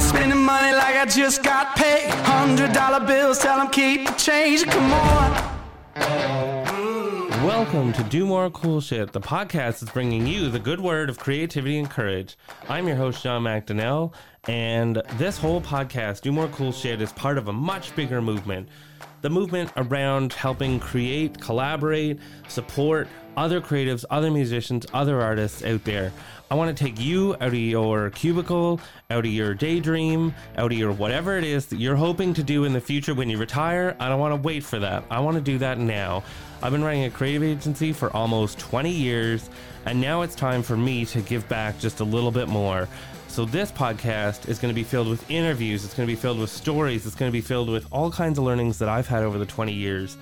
Spending money like I just got paid. Hundred dollar bills, tell them keep the change. Come on. Mm. Welcome to Do More Cool Shit, the podcast that's bringing you the good word of creativity and courage. I'm your host, John McDonnell, and this whole podcast, Do More Cool Shit, is part of a much bigger movement. The movement around helping create, collaborate, support other creatives, other musicians, other artists out there. I want to take you out of your cubicle, out of your daydream, out of your whatever it is that you're hoping to do in the future when you retire. I don't want to wait for that. I want to do that now. I've been running a creative agency for almost 20 years, and now it's time for me to give back just a little bit more. So, this podcast is going to be filled with interviews, it's going to be filled with stories, it's going to be filled with all kinds of learnings that I've had over the 20 years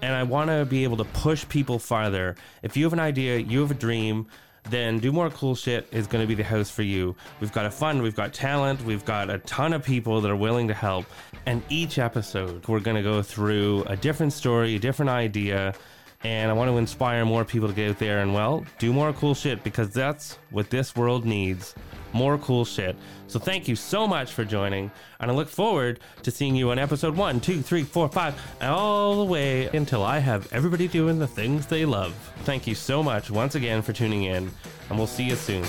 and I want to be able to push people farther. If you have an idea, you have a dream, then Do More Cool Shit is going to be the house for you. We've got a fund, we've got talent, we've got a ton of people that are willing to help. And each episode, we're going to go through a different story, a different idea. And I want to inspire more people to get out there and, well, do more cool shit because that's what this world needs more cool shit. So thank you so much for joining, and I look forward to seeing you on episode one, two, three, four, five, and all the way until I have everybody doing the things they love. Thank you so much once again for tuning in, and we'll see you soon.